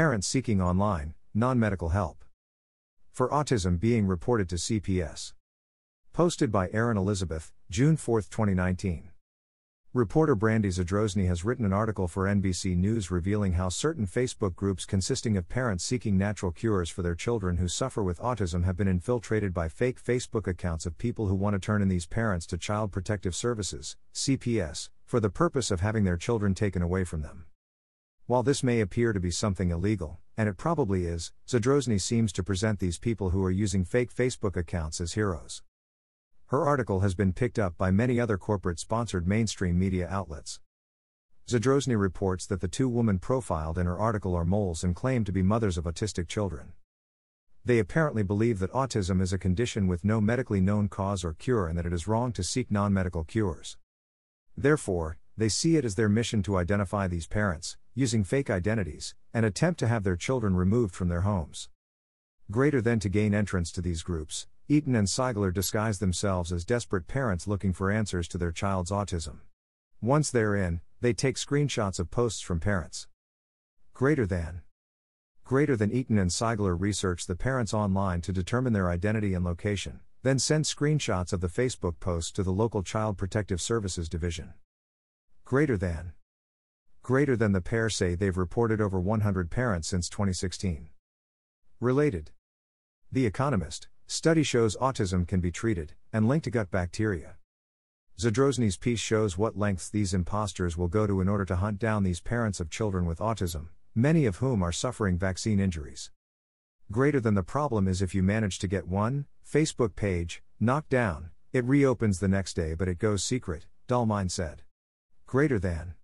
Parents seeking online, non medical help. For autism being reported to CPS. Posted by Erin Elizabeth, June 4, 2019. Reporter Brandy Zadrozny has written an article for NBC News revealing how certain Facebook groups consisting of parents seeking natural cures for their children who suffer with autism have been infiltrated by fake Facebook accounts of people who want to turn in these parents to Child Protective Services, CPS, for the purpose of having their children taken away from them. While this may appear to be something illegal, and it probably is, Zadrozny seems to present these people who are using fake Facebook accounts as heroes. Her article has been picked up by many other corporate sponsored mainstream media outlets. Zadrozny reports that the two women profiled in her article are moles and claim to be mothers of autistic children. They apparently believe that autism is a condition with no medically known cause or cure and that it is wrong to seek non medical cures. Therefore, they see it as their mission to identify these parents, using fake identities, and attempt to have their children removed from their homes. Greater than to gain entrance to these groups, Eaton and Seigler disguise themselves as desperate parents looking for answers to their child's autism. Once they're in, they take screenshots of posts from parents. Greater than. Greater than Eaton and Seigler research the parents online to determine their identity and location, then send screenshots of the Facebook posts to the local Child Protective Services division. Greater than. Greater than the pair say they've reported over 100 parents since 2016. Related. The Economist study shows autism can be treated and linked to gut bacteria. Zadrozny's piece shows what lengths these imposters will go to in order to hunt down these parents of children with autism, many of whom are suffering vaccine injuries. Greater than the problem is if you manage to get one Facebook page knocked down, it reopens the next day but it goes secret, Dalmayne said. Greater than.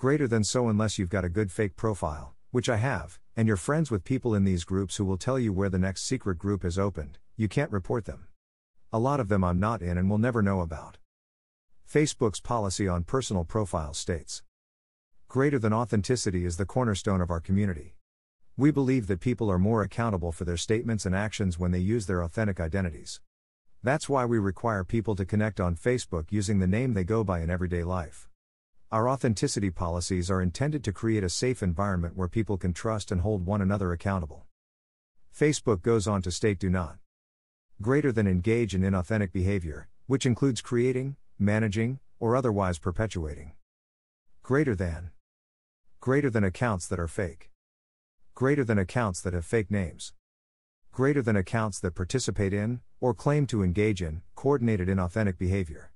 Greater than so unless you've got a good fake profile, which I have, and you're friends with people in these groups who will tell you where the next secret group is opened, you can't report them. A lot of them I'm not in and will never know about. Facebook's policy on personal profiles states Greater than authenticity is the cornerstone of our community. We believe that people are more accountable for their statements and actions when they use their authentic identities. That's why we require people to connect on Facebook using the name they go by in everyday life. Our authenticity policies are intended to create a safe environment where people can trust and hold one another accountable. Facebook goes on to state do not greater than engage in inauthentic behavior, which includes creating, managing, or otherwise perpetuating. Greater than greater than accounts that are fake. Greater than accounts that have fake names. Greater than accounts that participate in, or claim to engage in, coordinated inauthentic behavior.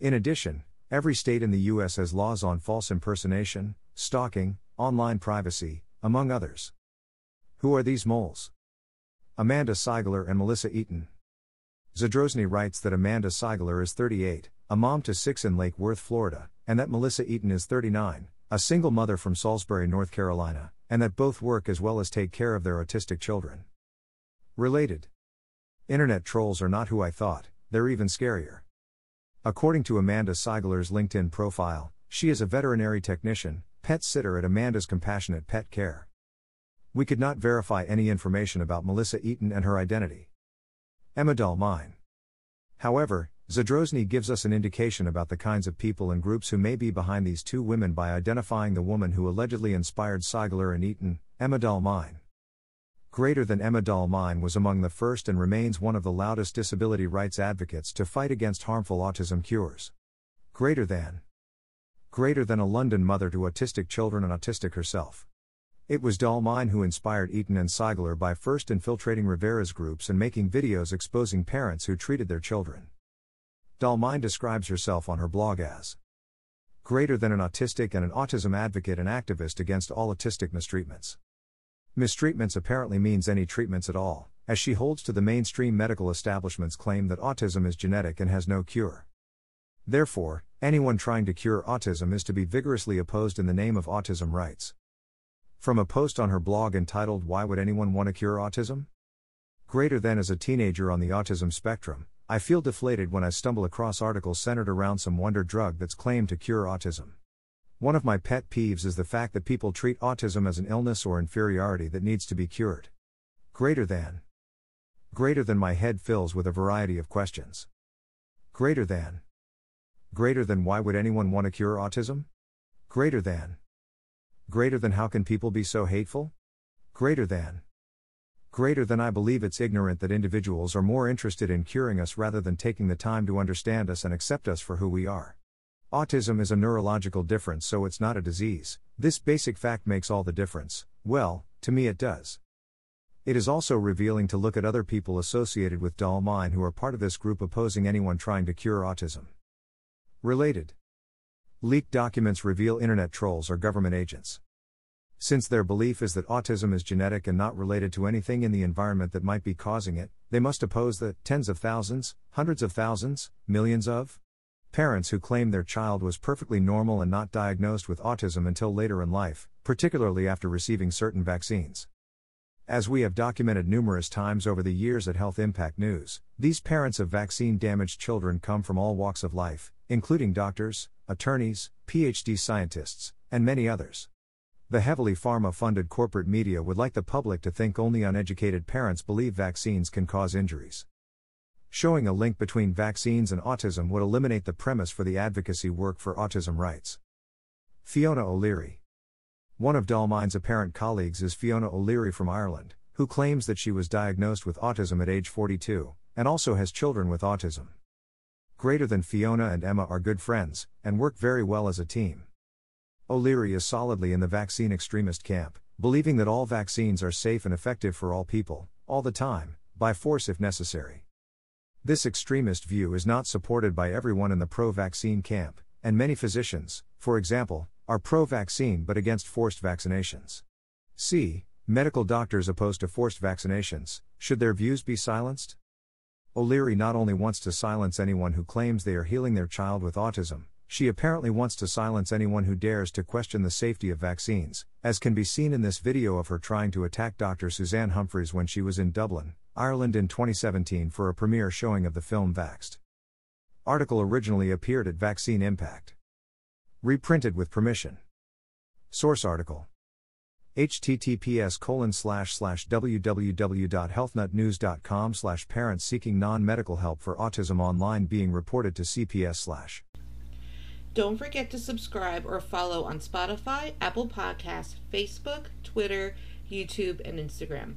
In addition, Every state in the U.S. has laws on false impersonation, stalking, online privacy, among others. Who are these moles? Amanda Seigler and Melissa Eaton. Zadrozny writes that Amanda Seigler is 38, a mom to six in Lake Worth, Florida, and that Melissa Eaton is 39, a single mother from Salisbury, North Carolina, and that both work as well as take care of their autistic children. Related. Internet trolls are not who I thought, they're even scarier. According to Amanda Seigler's LinkedIn profile, she is a veterinary technician, pet sitter at Amanda's Compassionate Pet Care. We could not verify any information about Melissa Eaton and her identity. Emma Dalmayne. However, Zadrozny gives us an indication about the kinds of people and groups who may be behind these two women by identifying the woman who allegedly inspired Seigler and Eaton, Emma Dalmayne greater than Emma Dalmayne was among the first and remains one of the loudest disability rights advocates to fight against harmful autism cures. Greater than. Greater than a London mother to autistic children and autistic herself. It was Dalmayne who inspired Eaton and Seigler by first infiltrating Rivera's groups and making videos exposing parents who treated their children. Dalmayne describes herself on her blog as greater than an autistic and an autism advocate and activist against all autistic mistreatments. Mistreatments apparently means any treatments at all, as she holds to the mainstream medical establishment's claim that autism is genetic and has no cure. Therefore, anyone trying to cure autism is to be vigorously opposed in the name of autism rights. From a post on her blog entitled Why Would Anyone Want to Cure Autism? Greater than as a teenager on the autism spectrum, I feel deflated when I stumble across articles centered around some wonder drug that's claimed to cure autism. One of my pet peeves is the fact that people treat autism as an illness or inferiority that needs to be cured. Greater than. Greater than my head fills with a variety of questions. Greater than. Greater than why would anyone want to cure autism? Greater than. Greater than how can people be so hateful? Greater than. Greater than I believe it's ignorant that individuals are more interested in curing us rather than taking the time to understand us and accept us for who we are. Autism is a neurological difference, so it's not a disease. This basic fact makes all the difference. Well, to me it does. It is also revealing to look at other people associated with Dalmayne who are part of this group opposing anyone trying to cure autism. Related Leaked documents reveal internet trolls are government agents. Since their belief is that autism is genetic and not related to anything in the environment that might be causing it, they must oppose the tens of thousands, hundreds of thousands, millions of parents who claim their child was perfectly normal and not diagnosed with autism until later in life, particularly after receiving certain vaccines. As we have documented numerous times over the years at Health Impact News, these parents of vaccine damaged children come from all walks of life, including doctors, attorneys, PhD scientists, and many others. The heavily pharma funded corporate media would like the public to think only uneducated parents believe vaccines can cause injuries. Showing a link between vaccines and autism would eliminate the premise for the advocacy work for autism rights. Fiona O'Leary. One of Dalmayne's apparent colleagues is Fiona O'Leary from Ireland, who claims that she was diagnosed with autism at age 42, and also has children with autism. Greater than Fiona and Emma are good friends, and work very well as a team. O'Leary is solidly in the vaccine extremist camp, believing that all vaccines are safe and effective for all people, all the time, by force if necessary. This extremist view is not supported by everyone in the pro vaccine camp, and many physicians, for example, are pro vaccine but against forced vaccinations. C. Medical doctors opposed to forced vaccinations, should their views be silenced? O'Leary not only wants to silence anyone who claims they are healing their child with autism, she apparently wants to silence anyone who dares to question the safety of vaccines, as can be seen in this video of her trying to attack Dr. Suzanne Humphries when she was in Dublin, Ireland in 2017 for a premiere showing of the film Vaxxed. Article originally appeared at Vaccine Impact. Reprinted with permission. Source article https colon slash slash www.healthnutnews.com slash parents seeking non-medical help for autism online being reported to cps slash don't forget to subscribe or follow on spotify apple podcasts facebook twitter youtube and instagram